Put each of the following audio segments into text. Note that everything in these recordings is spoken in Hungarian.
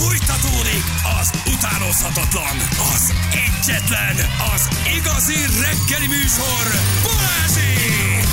Fújtatódik az utánozhatatlan, az egyetlen, az igazi reggeli műsor, Balázsék!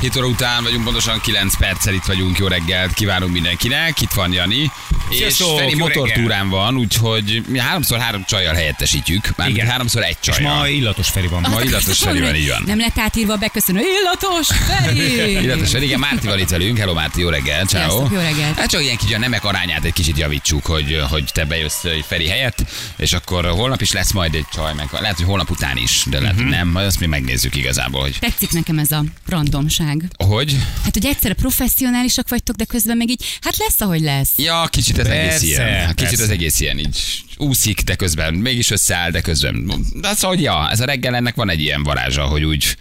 7 óra után vagyunk, pontosan 9 perccel itt vagyunk. Jó reggelt kívánunk mindenkinek. Itt van Jani. Sziasztok, és Feri motortúrán van, úgyhogy mi háromszor három csajjal helyettesítjük. Már Igen. háromszor egy És csajjal. ma illatos Feri van. Ma illatos Feri van, így van. Nem lett átírva a beköszönő. Illatos Feri! Illatos Feri, igen, Márti van itt velünk. Hello Márti, jó reggel, ciao. Jó reggelt. Hát csak ilyen kicsit a nemek arányát egy kicsit javítsuk, hogy, hogy te bejössz egy Feri helyett, és akkor holnap is lesz majd egy csaj, meg lehet, hogy holnap után is, de lehet, hogy nem, majd azt mi megnézzük igazából, hogy Tetszik nekem ez a randomság. hogy? Hát, hogy egyszerre professzionálisak vagytok, de közben meg így, hát lesz, ahogy lesz. Ja, kicsit ez egész Persze, ilyen. Kicsit persze. az egész ilyen így úszik, de közben mégis összeáll, de közben. De az, hogy ja, ez a reggel ennek van egy ilyen varázsa, hogy úgy,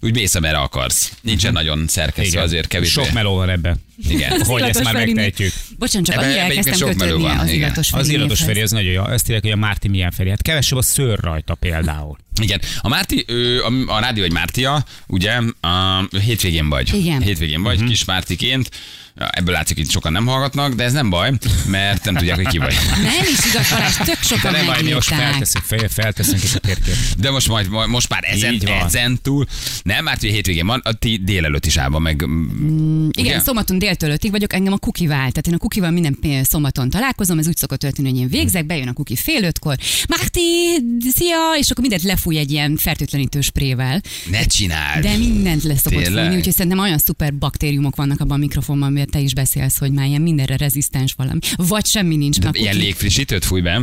úgy mész, amerre akarsz. Nincsen nagyon szerkesztve, azért kevés. Sok meló van ebbe. Igen. Hogy ezt már Ferinél- megtehetjük. Bocsánat, csak annyira elkezdtem kötődni van, az illatos Az illatos. Feri, ez nagyon jó. Azt írják, hogy a Márti milyen Feri. Hát kevesebb a szőr rajta például. Igen. A Márti, ő, a, a rádió egy Mártia, ugye, a, hétvégén vagy. Igen. Hétvégén vagy, kis Mártiként. Ebből látszik, hogy sokan nem hallgatnak, de ez nem baj, mert nem tudják, hogy ki vagy. Nem is igaz, Balázs, tök De sokan nem baj, mi most felteszünk, fel, felteszünk itt a térkép. De most majd, majd most már ezen, ezen túl. Nem, már hogy hétvégén van, a ti délelőtt is állva meg. mm, Igen, szombaton déltől ötig vagyok, engem a kuki vált. Tehát én a kukival minden szombaton találkozom, ez úgy szokott történni, hogy én végzek, bejön a kuki fél ötkor. Márti, szia! És akkor mindent lefúj egy ilyen fertőtlenítő sprével. Ne csináld. De mindent le szokott Tényleg? fújni, úgyhogy szerintem olyan szuper baktériumok vannak abban a mikrofonban, amiért te is beszélsz, hogy már ilyen mindenre rezisztens valami. Vagy semmi nincs. a Ilyen légfrissítőt fúj be.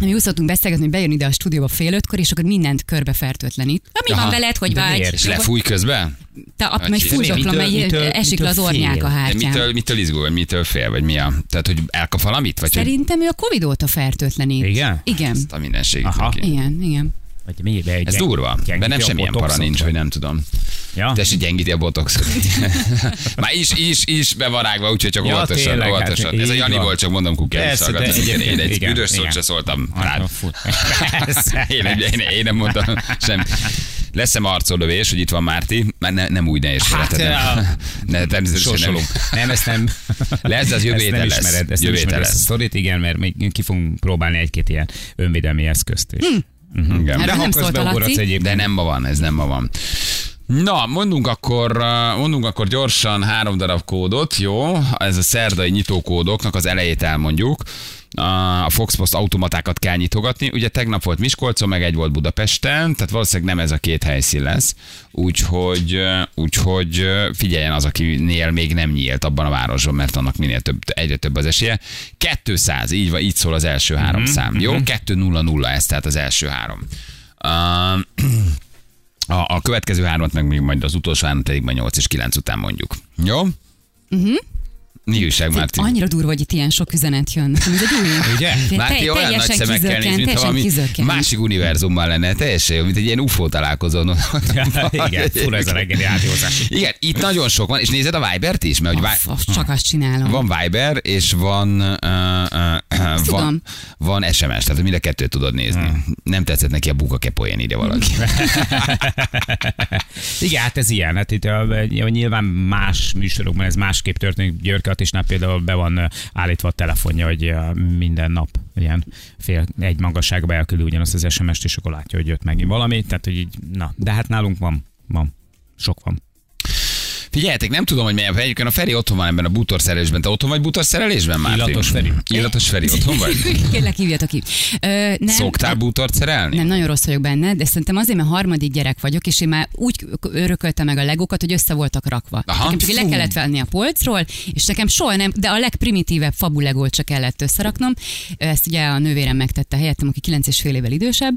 Mi úgy szoktunk beszélgetni, hogy bejön ide a stúdióba fél ötkor, és akkor mindent körbe fertőtlenít. Na, mi Aha. van veled, hogy De vagy? miért? És lefúj közben? Te, mitől- megy, mitől- esik le az ornyák a De hátján. mitől, mitől izgul, vagy mitől fél, vagy mi a... Tehát, hogy elkap valamit? Vagy hogy Szerintem ő a Covid óta fertőtlenít. Igen? Igen. a mindenség. Igen, igen. Vagy mi, be, Ez durva. Bennem semmilyen para nincs, hogy nem tudom. Ja? Tessék gyengíti a botoxot. Már is, is, is bevarágva, úgyhogy csak Ja, óvatosan, tényleg, hát óvatosan. Ez a Jani volt, csak mondom kukális de Én, én egy igen, büdös szót se szóltam Hát, rád. én, én, én nem mondtam sem. Lesz-e arcolövés, hogy itt van Márti? Már ne, nem úgy ne és Hát, ja. ne, természetesen nem. Nem, ezt nem. Lesz, az jövő héten nem lesz. ismered, ezt Jövő nem ismered ezt a lesz. sztorit, igen, mert még ki fogunk próbálni egy-két ilyen önvédelmi eszközt is. Igen. Erről De nem szólt a Laci. De nem ma van, ez nem ma van. Na, mondunk akkor, uh, mondunk akkor gyorsan három darab kódot, jó? Ez a szerdai nyitókódoknak az elejét elmondjuk. A Fox Post automatákat kell nyitogatni. Ugye tegnap volt Miskolcon, meg egy volt Budapesten, tehát valószínűleg nem ez a két helyszín lesz. Úgyhogy, úgyhogy figyeljen az, akinél még nem nyílt abban a városban, mert annak minél több, egyre több az esélye. 200, így, van, így szól az első három szám, jó? 200 ez tehát az első három. Uh, a, a következő hármat, meg még majd az utolsó hármat pedig majd 8 és 9 után mondjuk. Jó? Uh-huh. Mi újság, Márti? Annyira durva, hogy itt ilyen sok üzenet jön. Ez egy új. Ugye? Te- Márti olyan nagy szemekkel néz, teljesen valami kizökkent. másik univerzumban lenne. Teljesen jó, mint egy ilyen UFO találkozón. Igen, fura ez a reggeli rádiózás. Igen, itt nagyon sok van, és nézed a Vibert is? Mert hogy csak azt csinálom. van Viber, és van, uh, van, tudom. van SMS, tehát mind a kettőt tudod nézni. Nem tetszett neki a buka kepolyén, ide valaki. Igen, hát ez ilyen. Hát itt nyilván más műsorokban ez másképp történik. Györke Attisnál például be van állítva a telefonja, hogy minden nap ilyen fél egy magasságba elküldi ugyanazt az SMS-t, és akkor látja, hogy jött megint valami. Tehát, hogy így, na, de hát nálunk van, van. Sok van. Figyeljetek, nem tudom, hogy milyen Egyébként a Feri otthon van ebben a bútorszerelésben. Te otthon vagy bútorszerelésben már? Illatos Feri. Illatos Feri, otthon vagy? Kérlek, hívjatok ki. Ö, nem, Szoktál bútort szerelni? Nem, nagyon rossz vagyok benne, de szerintem azért, mert harmadik gyerek vagyok, és én már úgy örököltem meg a legókat, hogy össze voltak rakva. Aha. Nekem csak le kellett venni a polcról, és nekem soha nem, de a legprimitívebb fabulegót csak kellett összeraknom. Ezt ugye a nővérem megtette helyettem, aki 9 és fél évvel idősebb,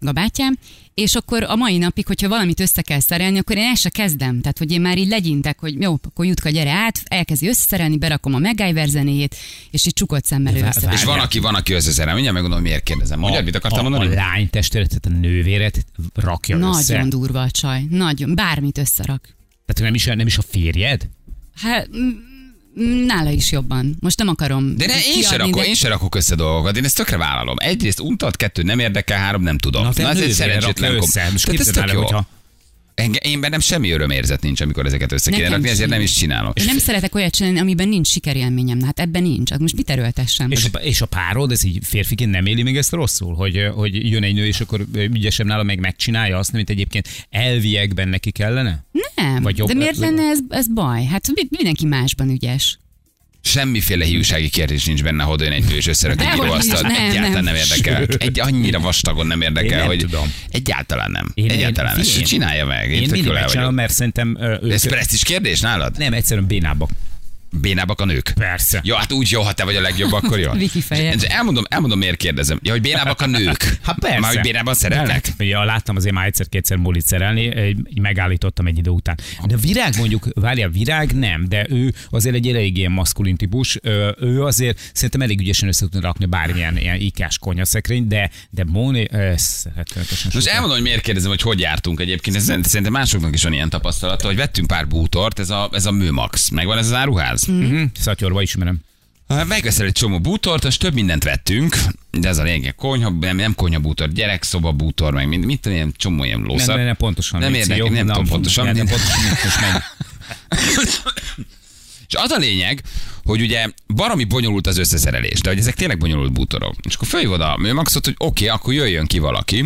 Gabátyám, és akkor a mai napig, hogyha valamit össze kell szerelni, akkor én el se kezdem. Tehát, hogy én már így legyintek, hogy jó, akkor Jutka gyere át, elkezdi összeszerelni, berakom a MacGyver zenéjét, és így csukott szemmel ő össze. És van, aki, van, aki összeszerel. Mindjárt megmondom, miért kérdezem. Mondjad, mit akartam a, mondani? A lány testvéret, tehát a nővéret rakja össze. Nagyon durva a csaj, nagyon, bármit összerak. Tehát nem is, nem is a férjed? Hát, nála is jobban. Most nem akarom De ne, én se, rakok, de- én se rakok össze dolgokat, én ezt tökre vállalom. Egyrészt untat, kettő nem érdekel, három nem tudom. Na, te ez egy szerencsétlen kom- Tehát ez tök jó. hogyha Enge- Én bennem semmi örömérzet nincs, amikor ezeket össze kéne rakni, ezért nem is csinálom. Én nem szeretek olyat csinálni, amiben nincs sikerélményem. Hát ebben nincs. Hát most mit erőltessem? És a, és a párod, ez így férfiként nem éli még ezt rosszul, hogy, hogy jön egy nő, és akkor ügyesebb nála meg megcsinálja azt, amit egyébként elviekben neki kellene? Nem. Vagy jobb- De miért lenne ez, ez baj? Hát mi- mindenki másban ügyes. Semmiféle hiúsági kérdés nincs benne, hogy olyan egy nő és összerak egy íróasztalt. Egyáltalán nem, nem. érdekel. Egy annyira vastagon nem Én érdekel, nem hogy tudom. egyáltalán nem. Én- egyáltalán nem. én- csinálja meg. Én tök mindig megcsinálom, mert szerintem ö, ők, Ez presztis kérdés nálad? nem egyszerűen bénábbak. Bénábbak a nők. Persze. Jó, hát úgy jó, ha te vagy a legjobb, akkor jó. Viki feje. Elmondom, elmondom, miért kérdezem. Ja, hogy bénábbak a nők. Hát persze. Már hogy bénában szerelnek? Ja, láttam azért már egyszer-kétszer mulit szerelni, megállítottam egy idő után. De virág mondjuk, várjál, virág nem, de ő azért egy elég ilyen maszkulin típus, ő azért szerintem elég ügyesen össze tudna rakni bármilyen ilyen ikás konyaszekrény, de, de Móni, ez rettenetesen Most elmondom, hogy miért kérdezem, hogy hogy jártunk egyébként. Ez, szerintem másoknak is van ilyen tapasztalata, hogy vettünk pár bútort, ez a, ez a Műmax. Megvan ez az áruház? Mhm, Szatyorba ismerem. Megveszel egy csomó bútort, most több mindent vettünk, de ez a lényeg, konyha, nem, nem konyha bútor, gyerekszoba bútor, meg mind, mit tudom, ilyen csomó ilyen Nem, lószar. nem, nem, pontosan. Nem érdekel, nem Na, tudom pontosan. Nem, nem pontosan, most. És az a lényeg, hogy ugye baromi bonyolult az összeszerelés, de hogy ezek tényleg bonyolult bútorok. És akkor följövod a műmaxot, hogy oké, okay, akkor jöjjön ki valaki, és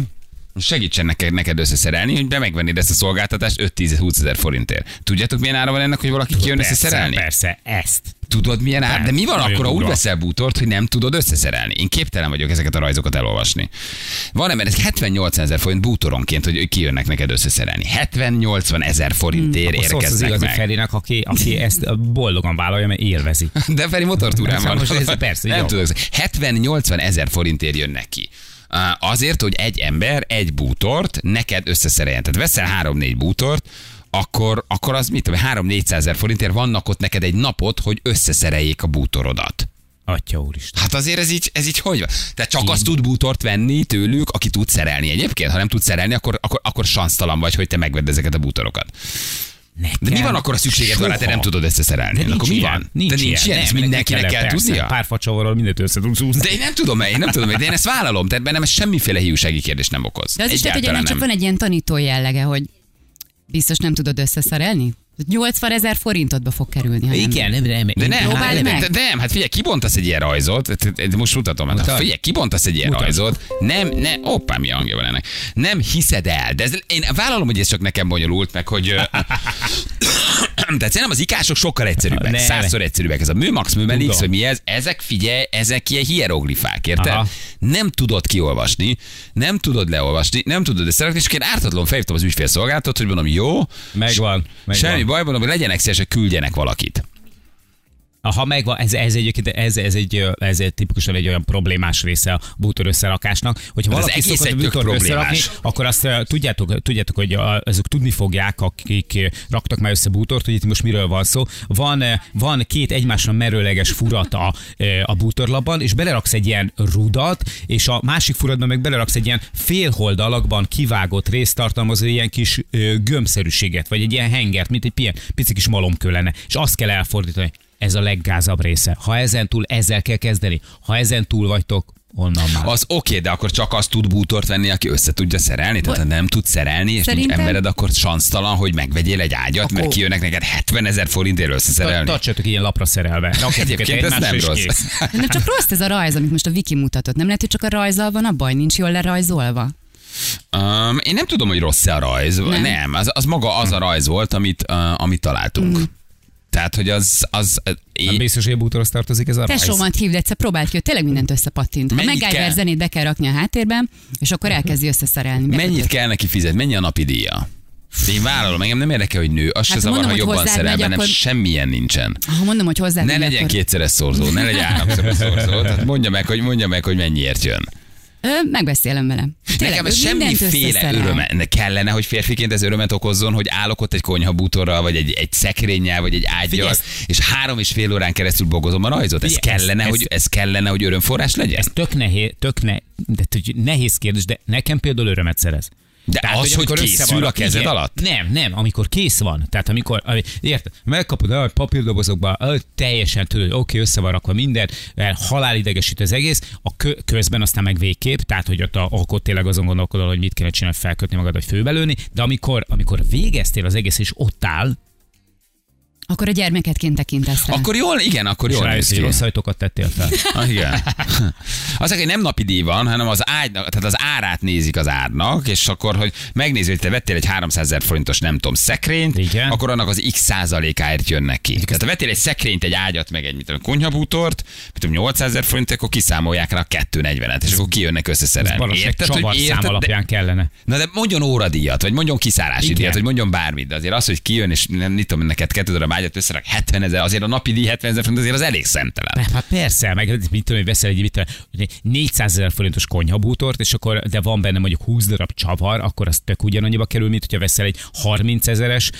segítsen neked, neked összeszerelni, hogy be megvennéd ezt a szolgáltatást 5-10-20 ezer forintért. Tudjátok, milyen ára van ennek, hogy valaki kijön Persze, összeszerelni? persze, ezt. Tudod, milyen ár? De mi van akkor, ha úgy veszel bútort, hogy nem tudod összeszerelni? Én képtelen vagyok ezeket a rajzokat elolvasni. Van mert ez 78 ezer forint bútoronként, hogy kijönnek neked összeszerelni. 70-80 ezer forintért az érkeznek igazi meg. Ferinek, aki, aki ezt boldogan vállalja, mert élvezi. De Feri motortúrán Szóval van. most ez persze, nem tudok. 70-80 ezer forintért jönnek ki. Azért, hogy egy ember egy bútort neked összeszereljen. Tehát veszel 3-4 bútort, akkor, akkor az mit tudom, 3-400 ezer forintért vannak ott neked egy napot, hogy összeszereljék a bútorodat. Atya úristen. Hát azért ez így, ez így hogy van? Tehát csak azt tud bútort venni tőlük, aki tud szerelni egyébként. Ha nem tud szerelni, akkor, akkor, akkor sansztalan vagy, hogy te megvedd ezeket a bútorokat. Nekem De mi van akkor a szükséged van, hát te soha. nem tudod összeszerelni? De nincs akkor mi ilyen, van? Nincs de nincs ilyen, Nem, ezt mindenkinek kell tudnia? Pár facsavarral mindent össze tudsz húzni. De én nem tudom, én nem tudom, de én ezt vállalom, tehát bennem ez semmiféle hiúsági kérdés nem okoz. De az is lehet, hogy Egyáltalán ennek csak nem. van egy ilyen tanító jellege, hogy biztos nem tudod összeszerelni? 80 ezer forintodba fog kerülni. ha. Igen, nem, nem. De nem, Próbáld hát, de, meg. de, nem, hát figyelj, kibontasz egy ilyen rajzot, most mutatom, hát, Mutasd. figyelj, kibontasz egy ilyen Mutasd. rajzot, nem, ne, oppá, mi hangja van ennek, nem hiszed el, de ez, én vállalom, hogy ez csak nekem bonyolult, meg hogy, tehát szerintem az ikások sokkal egyszerűbbek, Ne. százszor egyszerűbbek, ez a Műmax, Műmelix, hogy mi ez, ezek figyelj, ezek ilyen hieroglifák, érted? Aha. Nem tudod kiolvasni, nem tudod leolvasni, nem tudod összerakni, és én ártatlan felhívtam az ügyfélszolgáltatót, hogy mondom, jó, Megvan, megvan. semmi baj, mondom, hogy legyenek szívesek, küldjenek valakit. Ha megvan, ez, ez, egyébként, ez, ez, egy, ez egy tipikusan egy olyan problémás része a bútor összerakásnak, hogyha Ez valaki egész szokott bútort összerakni, akkor azt tudjátok, tudjátok, hogy azok tudni fogják, akik raktak már össze bútort, hogy itt most miről van szó. Van, van két egymásra merőleges furat a, a bútorlapban, és beleraksz egy ilyen rudat, és a másik furatban meg beleraksz egy ilyen félhold alakban kivágott részt tartalmazó ilyen kis gömbszerűséget, vagy egy ilyen hengert, mint egy ilyen pici kis malomkő lenne. És azt kell elfordítani. Ez a leggázabb része. Ha ezen túl ezzel kell kezdeni, ha ezen túl vagytok, onnan már. Az oké, okay, de akkor csak azt tud bútort venni, aki össze tudja szerelni. Tehát ha nem tud szerelni, és Szerintem- nincs embered, akkor sansztalan, hogy megvegyél egy ágyat, mert Akkor- kijönnek neked 70 ezer forintért összeszerelni. Tartsatok ilyen lapra szerelve. Rakjátok Egyébként ez nem rossz. Nem csak rossz ez a rajz, amit most a Viki mutatott. Nem lehet, hogy csak a rajzal van a baj, nincs jól lerajzolva. Um, én nem tudom, hogy rossz-e a rajz. Nem, Nem. nem az, az maga az a rajz volt, amit, uh, amit találtunk. Mm. Tehát, hogy az... az Nem én, biztos, hogy a bútorhoz tartozik ez a rajz. Tesómat hívd egyszer, próbáld ki, hogy tényleg mindent összepattint. A Mennyit MacGyver kell? zenét be kell rakni a háttérben, és akkor elkezdi összeszerelni. mennyit kell neki fizetni? Mennyi a napi díja? Én vállalom, engem nem érdekel, hogy nő. Az se Hát zavar, mondom, ha hogy jobban szerel, bennem akkor- semmilyen nincsen. Ha mondom, hogy hozzá Ne legyen kétszeres szorzó, ne legyen háromszoros szorzó. Tehát mondja meg, hogy, mondja meg, hogy mennyiért jön. Ö, megbeszélem vele. Nekem ez semmiféle ne Kellene, hogy férfiként ez örömet okozzon, hogy állok ott egy konyhabútorral, vagy egy, egy szekrényel, vagy egy ágyal, Figyelj, és három és fél órán keresztül bogozom a rajzot. Ez kellene, ez- hogy, ez kellene, hogy örömforrás legyen? Ez tök nehéz, tök ne, de nehéz kérdés, de nekem például örömet szerez. De az, hogy amikor készül a kezed igen. alatt? Nem, nem, amikor kész van. Tehát amikor, ami- érted, megkapod a papírdobozokba, teljesen tudod, hogy oké, össze van rakva minden, halálidegesít az egész, a kö, közben aztán meg végképp, tehát hogy ott, a, akkor tényleg azon gondolkodol, hogy mit kéne csinálni, felkötni magad, vagy főbelőni, de amikor, amikor végeztél az egész, és ott áll, Akkor a gyermeketként tekintesz rá. Akkor jól, igen, akkor jól rájössz, hogy rossz ajtókat tettél fel. Ah, igen. Az, hogy nem napi díj van, hanem az ágynak, tehát az árát nézik az árnak, és akkor, hogy megnézi, hogy te vettél egy 300 ezer forintos, nem tudom, szekrényt, Igen. akkor annak az x százalékáért jönnek ki. Tehát ha vettél egy szekrényt, egy ágyat, meg egy mit tudom, konyhabútort, mit tudom, 800 ezer forint, akkor kiszámolják rá a 240-et, és akkor kijönnek összeszerelni. szám De- alapján kellene. Na de mondjon óradíjat, vagy mondjon kiszállási Igen. díjat, vagy mondjon bármit, de azért az, hogy kijön, és nem, mit tudom, neked kettő darab ágyat összerak 70 ezer, azért a napi díj 70 ezer forint, azért az elég szemtelen. Hát persze, meg mit tudom, hogy veszel egy mit tudom, 400 ezer forintos konyhabútort, és akkor, de van benne mondjuk 20 darab csavar, akkor az tök ugyanannyiba kerül, mint hogyha veszel egy 30 ezeres,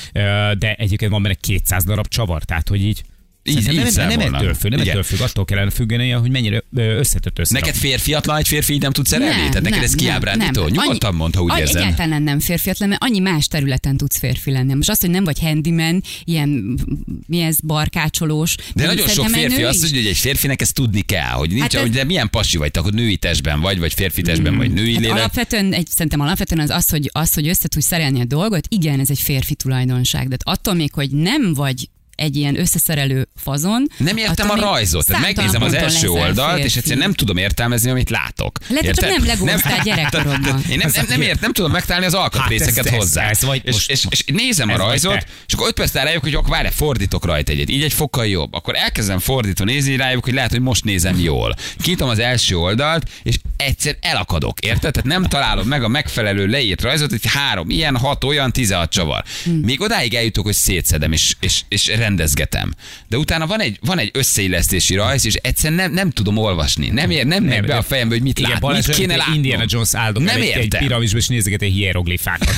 de egyébként van benne 200 darab csavar, tehát hogy így. Így- így nem, nem számolnak. ettől függ, nem Igen. ettől függ, attól kellene függeni, hogy mennyire összetett össze. Neked férfiatlan egy férfi így nem tud szerelni? Tehát neked ez kiábrándító? Nyugodtan mondd, ha úgy annyi, érzed. Egyáltalán nem férfiatlan, mert annyi más területen tudsz férfi lenni. Most azt, hogy nem vagy handyman, ilyen, mi ez, barkácsolós. De nagyon sok férfi azt mondja, hogy egy férfinek ezt tudni kell, hogy nincs, Hát hát hogy de milyen pasi vagy, akkor női testben vagy, vagy férfi testben, vagy női Hát alapvetően, egy, szerintem alapvetően az, az, hogy, az, hogy össze tudsz szerelni a dolgot, igen, ez egy férfi tulajdonság. De attól még, hogy nem vagy egy ilyen összeszerelő fazon. Nem értem a attól még rajzot, tehát megnézem az első oldalt, és férfi. egyszerűen nem tudom értelmezni, amit látok. Lehet, hogy csak nem legóztál gyerekkorodban. Én nem, nem, nem, ért, nem tudom megtalálni az alkatrészeket Hát ez- ez- hozzá. ez vagy és, most- és, és, nézem a rajzot, és akkor 5 perc rájuk, hogy akkor várj, fordítok rajta egyet. Így egy fokkal jobb. Akkor elkezdem fordítva nézni rájuk, hogy lehet, hogy most nézem jól. Kinyitom az első oldalt, és egyszer elakadok, érted? Tehát nem találom meg a megfelelő leírt rajzot, hogy három, ilyen, hat, olyan, 16 csavar. Még odáig eljutok, hogy szétszedem és, és, és rendezgetem. De utána van egy, van egy összeillesztési rajz, és egyszerűen nem, nem tudom olvasni. Nem ér, nem, megy be de- a fejembe, hogy mit Igen, lát, Balázs, mit kéne látnom. Indiana Jones áldog Nem el egy, egy piramisba, és nézeget egy hieroglifákat.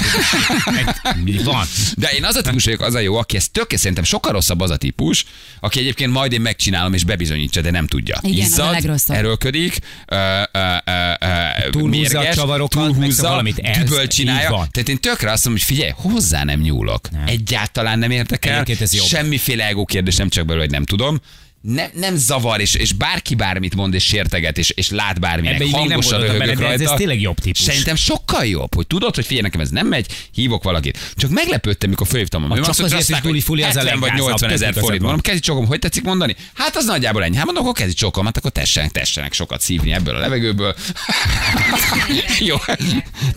Mi van? De én az a típus vagyok, az a jó, aki ezt tökéletes, szerintem sokkal rosszabb az a típus, aki egyébként majd én megcsinálom és bebizonyítsa, de nem tudja. Igen, az a legrosszabb. erőködik, ö, ö, ö, Túlhúzza a csavarokat, túlhúzza, valamit elsz- düböl csinálja. Tehát én tökre azt mondom, hogy figyelj, hozzá nem nyúlok. Nem. Egyáltalán nem érdekel. Egyébként ez jobb. Semmiféle ego kérdés nem csak belőle, hogy nem tudom. Ne, nem zavar, és, és bárki bármit mond, és sérteget, és, és lát bárminek, Ebbe nem hangosan gondoltam röhögök de ez- rajta. ez tényleg jobb típus. Szerintem sokkal jobb, hogy tudod, hogy figyelj, nekem ez nem megy, hívok valakit. Csak meglepődtem, mikor fölhívtam a csak azt azért, hogy Duli Fuli az a 70 vagy leggázabb, 80 ezer forint. Mondom, kezi csokom, hogy tetszik mondani? Hát az nagyjából ennyi. Hát mondom, akkor kezi csokom, hát akkor tessenek, tessenek sokat szívni ebből a levegőből. Jó.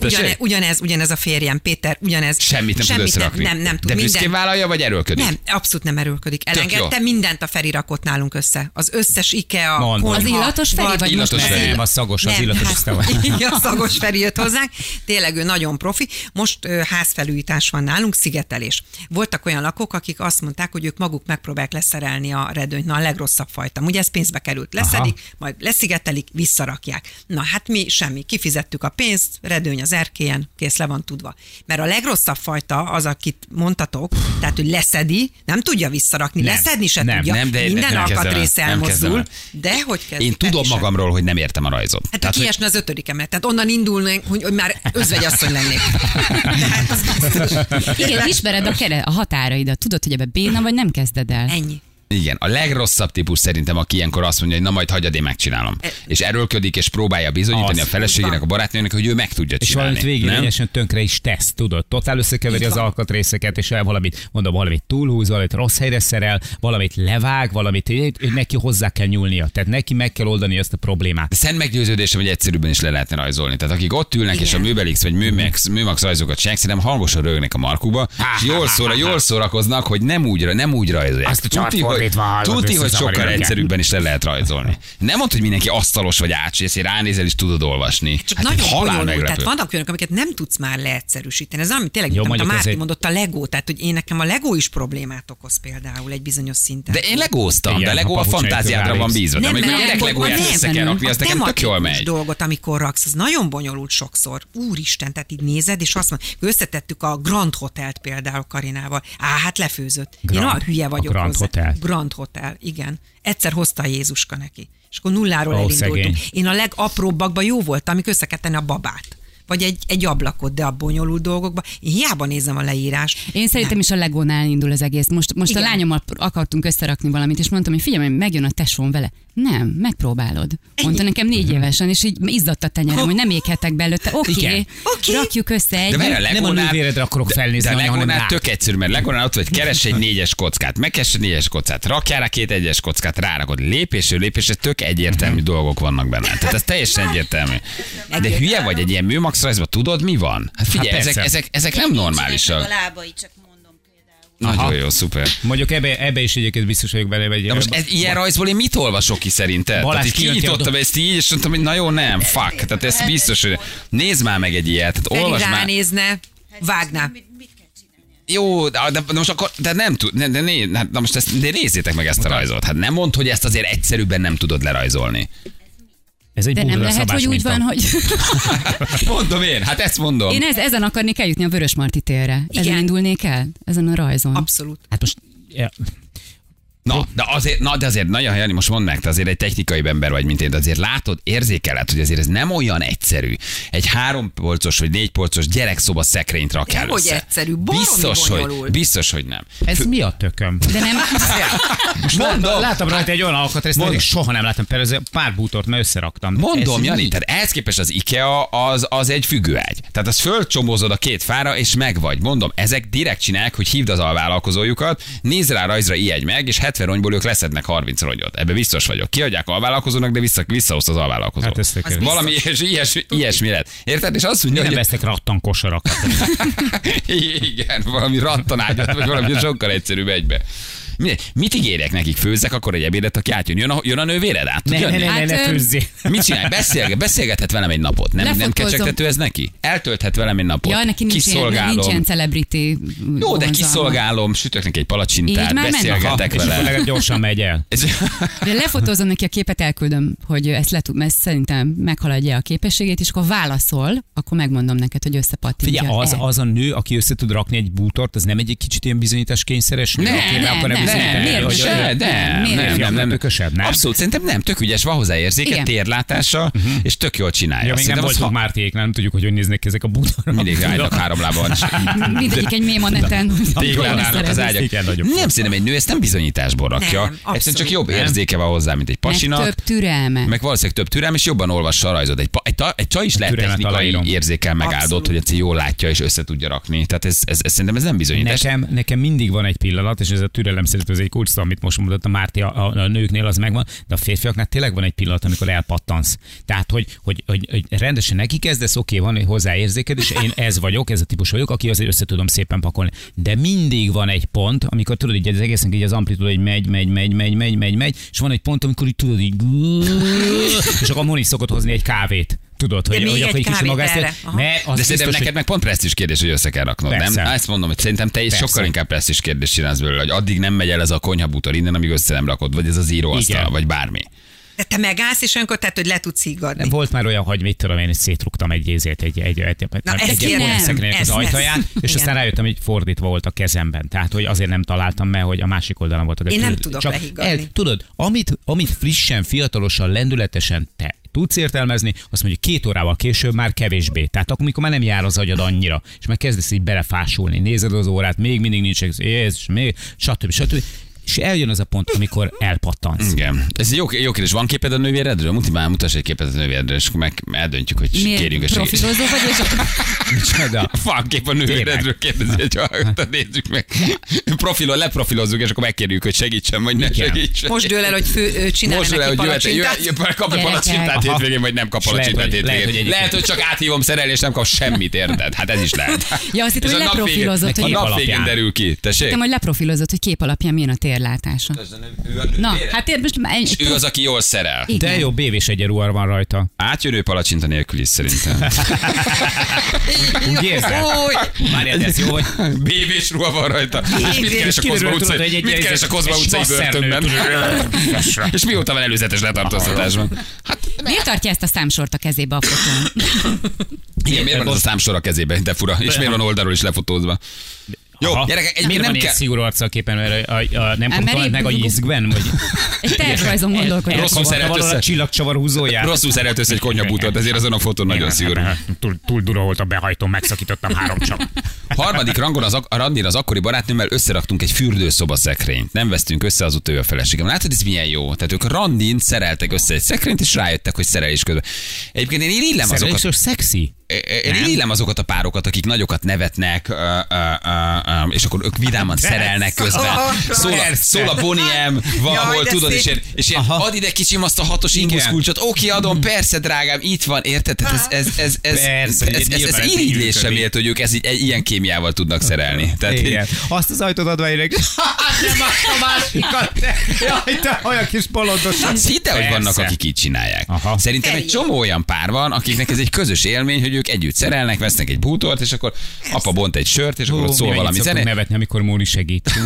Ugyane, ugyanez, ugyanez a férjem, Péter, ugyanez. Semmit nem tud semmit összerakni. Nem, nem, nem tud De büszkén vállalja, vagy erőlködik? Nem, abszolút nem erőlködik. Elengedte mindent a Feri nálunk össze. Az összes IKEA, konyha, Az illatos Feri, vagy Illatos most Nem, a szagos, az Nem, illatos, hát-. Igen, a szagos Feri jött hozzánk. Tényleg ő nagyon profi. Most ö, házfelújítás van nálunk, szigetelés. Voltak olyan lakók, akik azt mondták, hogy ők maguk megpróbálják leszerelni a redőnyt. Na, a legrosszabb fajta. Ugye ez pénzbe került. Leszedik, Aha. majd leszigetelik, visszarakják. Na, hát mi semmi. Kifizettük a pénzt, redőny az erkélyen, kész le van tudva. Mert a legrosszabb fajta az, akit mondtatok, tehát, hogy leszedi, nem tudja visszarakni, Nem, leszedni se nem, tudja. nem, de Minden nem el, alkatrész elmozdul. el. De hogy kezd? Én tudom el sem. magamról, hogy nem értem a rajzot. Hát, Tehát, hogy hogy- kiesne az ötödik emelet. Tehát onnan indulnánk, hogy, hogy már özvegyasszony lennék. Tehát az biztos. Igen, ismered a, kere, a határaidat. Tudod, hogy ebbe béna vagy nem kezded el. Ennyi. Igen, a legrosszabb típus szerintem, aki ilyenkor azt mondja, hogy na majd hagyjad, én megcsinálom. És erőlködik, és próbálja bizonyítani Az. a feleségének, a barátnőnek, hogy ő meg tudja És csinálni. valamit végén nem? lényegesen tönkre is tesz, tudod. Totál összekeveri az van. alkatrészeket, és el valamit, mondom, valamit túlhúz, valamit rossz helyre szerel, valamit levág, valamit neki hozzá kell nyúlnia. Tehát neki meg kell oldani ezt a problémát. De szent meggyőződésem, hogy egyszerűbben is le lehetne rajzolni. Tehát akik ott ülnek, Igen. és a Műbelix vagy Műmax, Műmax rajzokat csinálják, szerintem hangosan rögnek a markukba, és jól, szóra, jól szórakoznak, hogy nem úgy, nem úgy rajzolják. Azt Tuti, hogy, fordítva hallod, tuti, hogy sokkal egyszerűbben is le lehet rajzolni. Nem mondta, hogy mindenki asztalos vagy ácsész, hogy ránézel és tudod olvasni. Csak hát nagyon halál bonyolult. Tehát vannak olyanok, amiket nem tudsz már leegyszerűsíteni. Ez ami tényleg, Jó, mint amit a Márti egy- mondott, a Lego. Tehát, hogy én nekem a Lego is problémát okoz például egy bizonyos szinten. De én legóztam, Igen, de Lego a a fantáziádra van bízva. Nem, amikor nem, gyerek nem, legóját nem, össze kell rakni, az a nekem tök jól megy. dolgot, amikor raksz, az nagyon bonyolult sokszor. Úristen, tehát így nézed, és azt mondod, összetettük a Grand Hotelt például Karinával. Á, hát lefőzött. Én Grand- olyan hülye vagyok a Grand hozzá. Hotel. Grand Hotel, igen. Egyszer hozta a Jézuska neki. És akkor nulláról Ó, elindultunk. szegény. Én a legapróbbakban jó voltam, amik össze kell tenni a babát. vagy egy, egy ablakot, de a bonyolult dolgokba, én hiába nézem a leírást. Én szerintem is a Legónál indul az egész. Most, most a lányommal akartunk összerakni valamit, és mondtam, hogy figyelj, megjön a tesóm vele. Nem, megpróbálod. Mondta nekem négy évesen, és így izzadt a tenyerem, hogy nem éghetek belőtte. Oké, okay, Oké. rakjuk össze egy. De várj, a nem a nővéredre akarok felnézni, de Legónál rád. tök egyszerű, mert Legónál ott vagy, keres egy négyes kockát, megkeres egy négyes kockát, rakjál rá két egyes kockát, rárakod lépésről lépésre, tök egyértelmű dolgok vannak benne. Tehát ez teljesen egyértelmű. De hülye vagy egy ilyen műmax rajzba, tudod mi van? Hát figyelj, Hát ezek, ezek, ezek nem normálisak. A lábai, csak. Nagyon Aha. jó, szuper. Mondjuk ebbe, ebbe is egyébként biztos vagyok bele, vagy most ez, ilyen rajzból én mit olvasok ki szerinted? Balázs Tehát kinyitottam ezt így, és mondtam, hogy na jó, nem, fuck. Tehát ez biztos, hogy nézd már meg egy ilyet. Tehát olvasd már. ránézne, vágná. Jó, de, de, de most akkor, de nem tud, de, de, hát, na most ezt, de nézzétek meg ezt a rajzot. Hát nem mondd, hogy ezt azért egyszerűbben nem tudod lerajzolni. Ez egy De nem lehet, szabás hogy úgy van, hogy Mondom én, hát ezt mondom. én ez, ezen akarnék eljutni a Vörös Marti térre. Ezen Igen. indulnék el? Ezen a rajzon. Abszolút. Hát most ja, Na, de azért, na, de azért nagyon Jani, most mondd meg, te azért egy technikai ember vagy, mint én, de azért látod, érzékeled, hogy azért ez nem olyan egyszerű. Egy három polcos vagy négy polcos gyerekszoba szekrényt rakjál Dehogy össze. egyszerű, biztos, hogy, biztos, hogy nem. ez mi a tököm? De nem, Most Mondom. Láttam rajta egy olyan alkatrészt, Mondom. amit soha nem láttam, például pár bútort, mert összeraktam. Mondom, Ez Jani, mi? tehát ehhez képest az IKEA az, az egy függőágy. Tehát az fölcsomózod a két fára, és megvagy. Mondom, ezek direkt csinálják, hogy hívd az alvállalkozójukat, nézd rá rajzra, ijedj meg, és 70 ronyból ők leszednek 30 rongyot. Ebbe biztos vagyok. Kiadják alvállalkozónak, de vissza, visszahozta az alvállalkozó. Hát ez. Valami ilyes, ilyes, ilyesmi lett. Érted? És azt mondja, Nem hogy vesztek rattan kosarakat. igen, valami rattanágyat, vagy valami sokkal egyszerűbb egybe. Mi- Mit ígérek nekik? Főzzek akkor egy ebédet, aki átjön. Jön a, jön a nővéred? Át Ne, ne, ne, ne, ne Hát, főzzé. Mit csinál? Beszélget, beszélgethet velem egy napot. Nem, nem kecsegtető ez neki? Eltölthet velem egy napot. ja, neki nincs ilyen, kiszolgálom. nincs ilyen celebrity Jó, de kiszolgálom, sütök neki egy palacsintát, beszélgetek És akkor vele. legalább gyorsan megy el. De lefotózom neki a képet, elküldöm, hogy ezt, le ezt szerintem meghaladja a képességét, és akkor válaszol, akkor megmondom neked, hogy összepattintja. Figyelj, az, az a nő, aki össze tud rakni egy bútort, az nem egy kicsit ilyen bizonyítás kényszeres nő, Ne, aki ne, le akar ne, bizonyítani, ne, miért? Se, de, Nem, nem, nem, nem, Tökösebb, nem? Abszolút, szerintem nem, tök ügyes, van hozzá érzéke, térlátása, és tök jól csinálja. Ja, még nem voltunk ha- Mártiék, nem tudjuk, hogy hogy néznek ezek a bútorok. Mindig állnak három lábon. Mindegyik egy mély maneten. Téglán állnak az ágyak. Nem, szerintem egy nő ezt nem bizonyításból rakja. Nem, Egyszerűen csak jobb nem. érzéke van hozzá, mint egy Meg pasinak. több türelme. Meg valószínűleg több türelem, és jobban olvassa a rajzot. Egy, egy, csaj is lehet technikai érzékel megáldott, hogy egyszer jól látja és össze tudja rakni. Tehát ez, ez, ez szerintem ez nem bizonyítás. Nekem, nekem mindig van egy pillanat, és ez a türelem szerintem ez egy kulcs, amit most mondott a Márti, a, a, a, nőknél az megvan, de a férfiaknál tényleg van egy pillanat, amikor elpattansz. Tehát, hogy, hogy, hogy, hogy rendesen neki kezdesz, oké, van egy hozzáérzéked, és én ez vagyok, ez a típus vagyok, aki azért össze tudom szépen pakolni. De mindig van egy pont, amikor tudod, így az egésznek így az amplitúda, hogy megy, megy, megy, megy, megy, megy, megy, és van egy pont, amikor így tudod, így és akkor Moni szokott hozni egy kávét. Tudod, hogy, még hogy egy akkor egy kicsit kávét magát, erre. Aha. mert az De szerintem biztos, neked hogy meg pont presztis kérdés, hogy össze kell raknod, Persze. nem? Ezt mondom, hogy szerintem te is Persze. sokkal inkább presztis kérdés csinálsz belőle, hogy addig nem megy el ez a konyhabútor innen, amíg össze nem rakod, vagy ez az íróasztal, Igen. vagy bármi. De te megállsz, és olyankor tehát, hogy le tudsz higgadni. Nem volt már olyan, hogy mit tudom én, hogy szétrugtam egy ézét, egy, egy, egy, egy, Na, egy olyan szekrénynek az ajtaját, ezt. és Igen. aztán rájöttem, hogy fordítva volt a kezemben. Tehát, hogy azért nem találtam meg, hogy a másik oldalon volt. De Én nem tudok csak el, tudod, amit, amit frissen, fiatalosan, lendületesen te tudsz értelmezni, azt mondja, hogy két órával később már kevésbé. Tehát akkor, amikor már nem jár az agyad annyira, és meg kezdesz így belefásulni, nézed az órát, még mindig nincs, Jézus, még, stb. stb. És eljön az a pont, amikor elpattansz. Igen. Ez egy jó, jó kérdés. Van képed a nővéredről? Muti már mutass egy képet a nővéredről, és akkor meg eldöntjük, hogy Miért kérjünk a segítséget. vagy, és akkor Micsoda? Van kép a nővéredről, kérdezi egy hallgatót, nézzük meg. Profilon, leprofilozzuk, és akkor megkérjük, hogy segítsen, vagy ne Igen. segítsen. Most dől el, hogy fő, ö, csinálj Most neki hogy jöhet, jöhet, kap egy Gyerekek. palacsintát hétvégén, vagy nem kap palacsintát hogy- lehet, hétvégén. hogy Lehet, hogy csak áthívom szerelni, és nem kap semmit, érted? Hát ez is lehet. Ja, azt hittem, hogy a leprofilozott, A hogy- nap Kép végén alapján. derül ki. Tessék? Hittem, hogy leprofilozott, hogy kép alapján milyen a térlátása. Na, hát én most már És egy, ő az, aki jól szerel. Igen. De jó, BV-s egyenruhar van rajta. Átjönő palacsinta nélkül is szerintem. Úgy érzed? Várjál, de ez jó, hogy BB-s ruha van rajta. És mit keres a Kozma utcai, mit keres a Kozma egy utcai börtönben? És mióta van előzetes letartóztatásban? Hát Miért tartja ezt a számsort a kezébe a fotón? igen, miért van ez a számsor a kezében, de fura. És miért van oldalról is lefotózva? Jó, Aha. gyerekek, egyébként Miért nem van ilyen kell... szigorú arccal képen, mert a, a, a, nem Hát, én- meg a jiszkben, vagy Egy tervrajzon gondolkodom. Rosszul szerelt valahol a össze. csillagcsavar húzóját. Rosszul szerelt össze egy konyhabútot, ezért azon a fotón nagyon szigorú. Túl, túl dura volt a behajtó, megszakítottam három csak. Harmadik rangon az, a Randin az akkori barátnőmmel összeraktunk egy fürdőszoba szekrényt. Nem vesztünk össze, azóta ő a feleségem. Látod, ez milyen jó? Tehát ők Randin szereltek össze egy szekrényt, és rájöttek, hogy szerelés közben. Egyébként én irigylem azokat. Szerelés és szexi. Én irigylem azokat a párokat, akik nagyokat nevetnek, ö, ö, ö, ö, és akkor ők vidáman szerelnek közben. Szól a, szól a Boniem valahol, Jaj, tudod, és szép. én, és én add ide kicsim azt a hatos ingusz kulcsot, oké, adom, persze, drágám, itt van, érted? Tehát ez, ez, ez, ez, Persze, ez, ez, ez, ez így irigylésre mért, hogy ők ez, ilyen kémiával tudnak szerelni. Tehát Igen. Azt az ajtót adva érek. Nem azt a másikat. te. Jaj, te olyan kis bolondos. Hát hogy vannak, akik így csinálják. Aha. Szerintem egy csomó olyan pár van, akiknek ez egy közös élmény, hogy ők együtt szerelnek, vesznek egy bútort, és akkor apa bont egy sört, és akkor ott szól valami zene. nevetni, amikor Móni segít.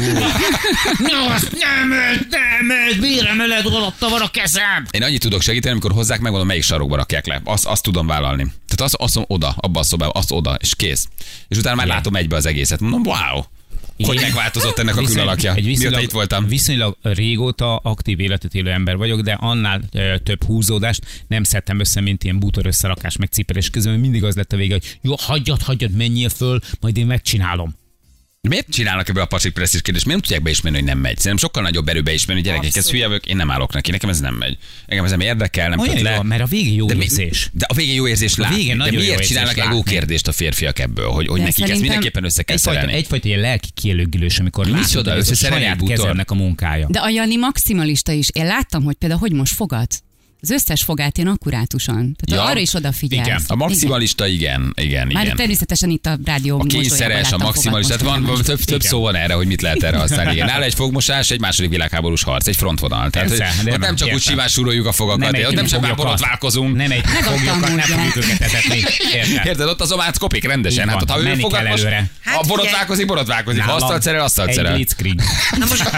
Nem, nem, nem, miért emeled, alatta van a kezem? Én annyit tudok segíteni, amikor hozzák, megmondom, melyik sarokba rakják le. Azt, azt tudom vállalni. Tehát azt, azt oda, abba a szobába, azt oda, és kész. És utána már látom egybe az egészet. Mondom, wow, hogy megváltozott ennek a külalakja. Egy Mióta viszonylag, itt voltam. Viszonylag régóta aktív életet élő ember vagyok, de annál ö, több húzódást nem szedtem össze, mint ilyen bútor összerakás, meg cipelés közben. Mindig az lett a vége, hogy jó, hagyjad, hagyjad, menjél föl, majd én megcsinálom. Miért csinálnak ebbe a pacsik presszis kérdést? Miért nem tudják beismerni, hogy nem megy? Szerintem sokkal nagyobb erő beismerni, hogy gyerekek, ez hülye vagyok, én nem állok neki, nekem ez nem megy. Engem ez nem érdekel, nem Olyan köt jó, le. mert a végén jó de, mi- érzés. de a végén jó érzés látni. végén de jó miért érzés csinálnak látni. ego kérdést a férfiak ebből, hogy, hogy De nekik ezt mindenképpen össze kell Egyfajta, szerelni? egyfajta ilyen lelki kielőgülés, amikor Micsoda, látod, hogy a saját bútor? kezemnek a munkája. De a Jani maximalista is. Én láttam, hogy például hogy most fogad. Az összes fogát én akkurátusan. Tehát Ja. arra is odafigyelsz. Igen. A maximalista, igen, igen, Már igen. természetesen itt a rádió A kényszeres, a maximalista, tehát van, van több, több Igen. szó van erre, hogy mit lehet erre használni. Igen, nála egy fogmosás, egy második világháborús harc, egy frontvonal. Tehát, Persze, hogy, nem, nem csak úgy értem. simán súroljuk a fogakat, nem, ott nem csak már borotválkozunk. Nem egy foglyokat, nem fogjuk őket etetni. Érted? Ott az omác kopik rendesen. Hát, ott, ha ő fogad kell most, előre. a Hát borotválkozik, borotválkozik. Ha asztalt szerel, asztalt szerel. Na most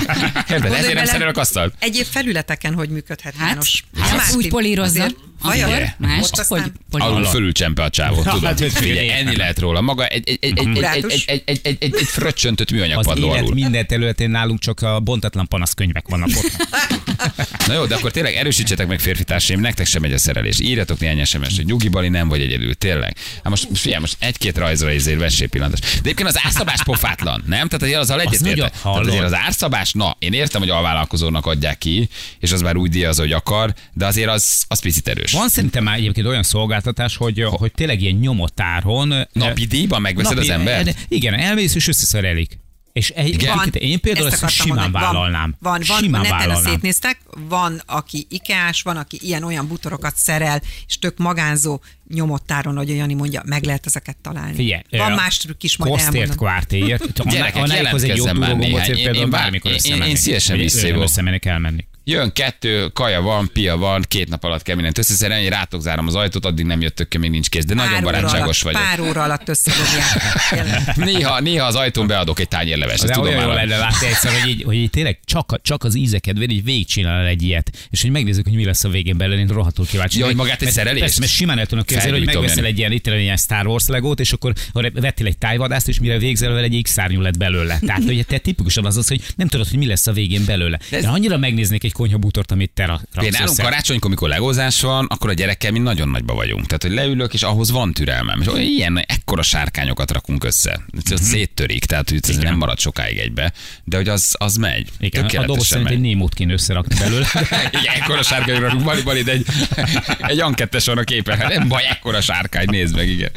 ezért nem szerelek asztalt. Egyéb felületeken hogy működhet Hát, János? hát úgy polírozza. Azért? Akkor más, hogy Alul polírozza. fölül csempe a csávot, Hát, tudod. hogy Figyelj, enni lehet róla. Maga egy, egy, egy, egy, egy, egy, egy, egy, egy, fröccsöntött műanyag Az padló élet alul. minden területén nálunk csak a bontatlan panaszkönyvek vannak ott. Na jó, de akkor tényleg erősítsetek meg férfi társaim, nektek sem megy a szerelés. Írjatok néhány sms hogy nyugi bali nem vagy egyedül, tényleg. Hát most, most figyelj, most egy-két rajzra ezért vessé pillanatos. De egyébként az árszabás pofátlan, nem? Tehát azért azzal nagyon egyetértek. Tehát azért az árszabás, na, én értem, hogy alvállalkozónak adják ki, és az már úgy díjaz, hogy akar, de azért az, az picit erős. Van szerintem már egyébként olyan szolgáltatás, hogy, hogy tényleg ilyen nyomotáron... Napi díjban megveszed az embert? Igen, elmész és összeszerelik. És egy, Igen? egyébként én például ezt ezt, simán mondani. vállalnám. Van, van, van simán neten a vállalnám. szétnéztek, van, aki ikás, van, aki ilyen-olyan butorokat szerel, és tök magánzó nyomottáron, hogy a Jani mondja, meg lehet ezeket találni. Figyelj, van ö, más trükk is, majd Kosztért, elmondom. kvártéért. Gyerekek, Annáig az egy jó jelentkezzen már néhány. Én- például én bár- én- én- szívesen Vagy visszahívok. Összemennék, elmennék. Jön kettő, kaja van, pia van, két nap alatt kell mindent összeszerelni, rátok zárom az ajtót, addig nem jöttök ki, még nincs kész, de nagyon Pár óra barátságos alatt, vagyok. Pár óra alatt összedobják. Néha, néha az ajtón beadok egy tányérleves, ezt De tudom már. lenne látni egyszer, hogy így, hogy így tényleg csak, csak az ízekedvér, így végigcsinál egy ilyet, és hogy megnézzük, hogy mi lesz a végén belőle, én rohadtul kíváncsi. Ja, hogy magát egy szerelést? Persze, mert simán el tudnak képzelni, hogy megveszel egy ilyen, itt egy ilyen Star Wars legót, és akkor vettél egy tájvadászt, és mire végzel vele egy X-szárnyú lett belőle. Tehát, hogy te tipikusan az az, hogy nem tudod, hogy mi lesz a végén belőle. De annyira megnéznék egy konyhabútort, amit te rak- raksz Például nálunk karácsonykor, amikor legózás van, akkor a gyerekkel mi nagyon nagyba vagyunk. Tehát, hogy leülök, és ahhoz van türelmem. És olyan ilyen, ekkora sárkányokat rakunk össze. Ez széttörik, tehát hogy ez Mhm. Igen. nem marad sokáig egybe. De hogy az, az megy. Igen, a Tökéletesen szerint egy némót kéne összerakni belőle. Igen, ekkora sárkány rakunk, bali, bali, de egy, egy ankettes van a képen. Hát nem baj, ekkora sárkány, nézd meg, igen.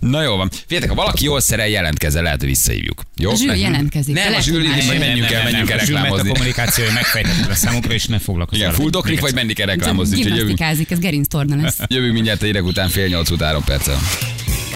Na jó van. Figyeljetek, ha valaki jól szerel, jelentkezzen, lehet, hogy visszahívjuk. Jó? A Zsül jelentkezik, Nem, a Nem, menjünk el, menjünk el mert a reklámozni. kommunikációja megfejtetted a számunkra, és ne foglalkozz Igen, vele. fulldoklik, vagy menni kell reklámozni. Gimnasztikázik, ez gerinc torna lesz. jövünk mindjárt a hírek után fél nyolc után három perccel.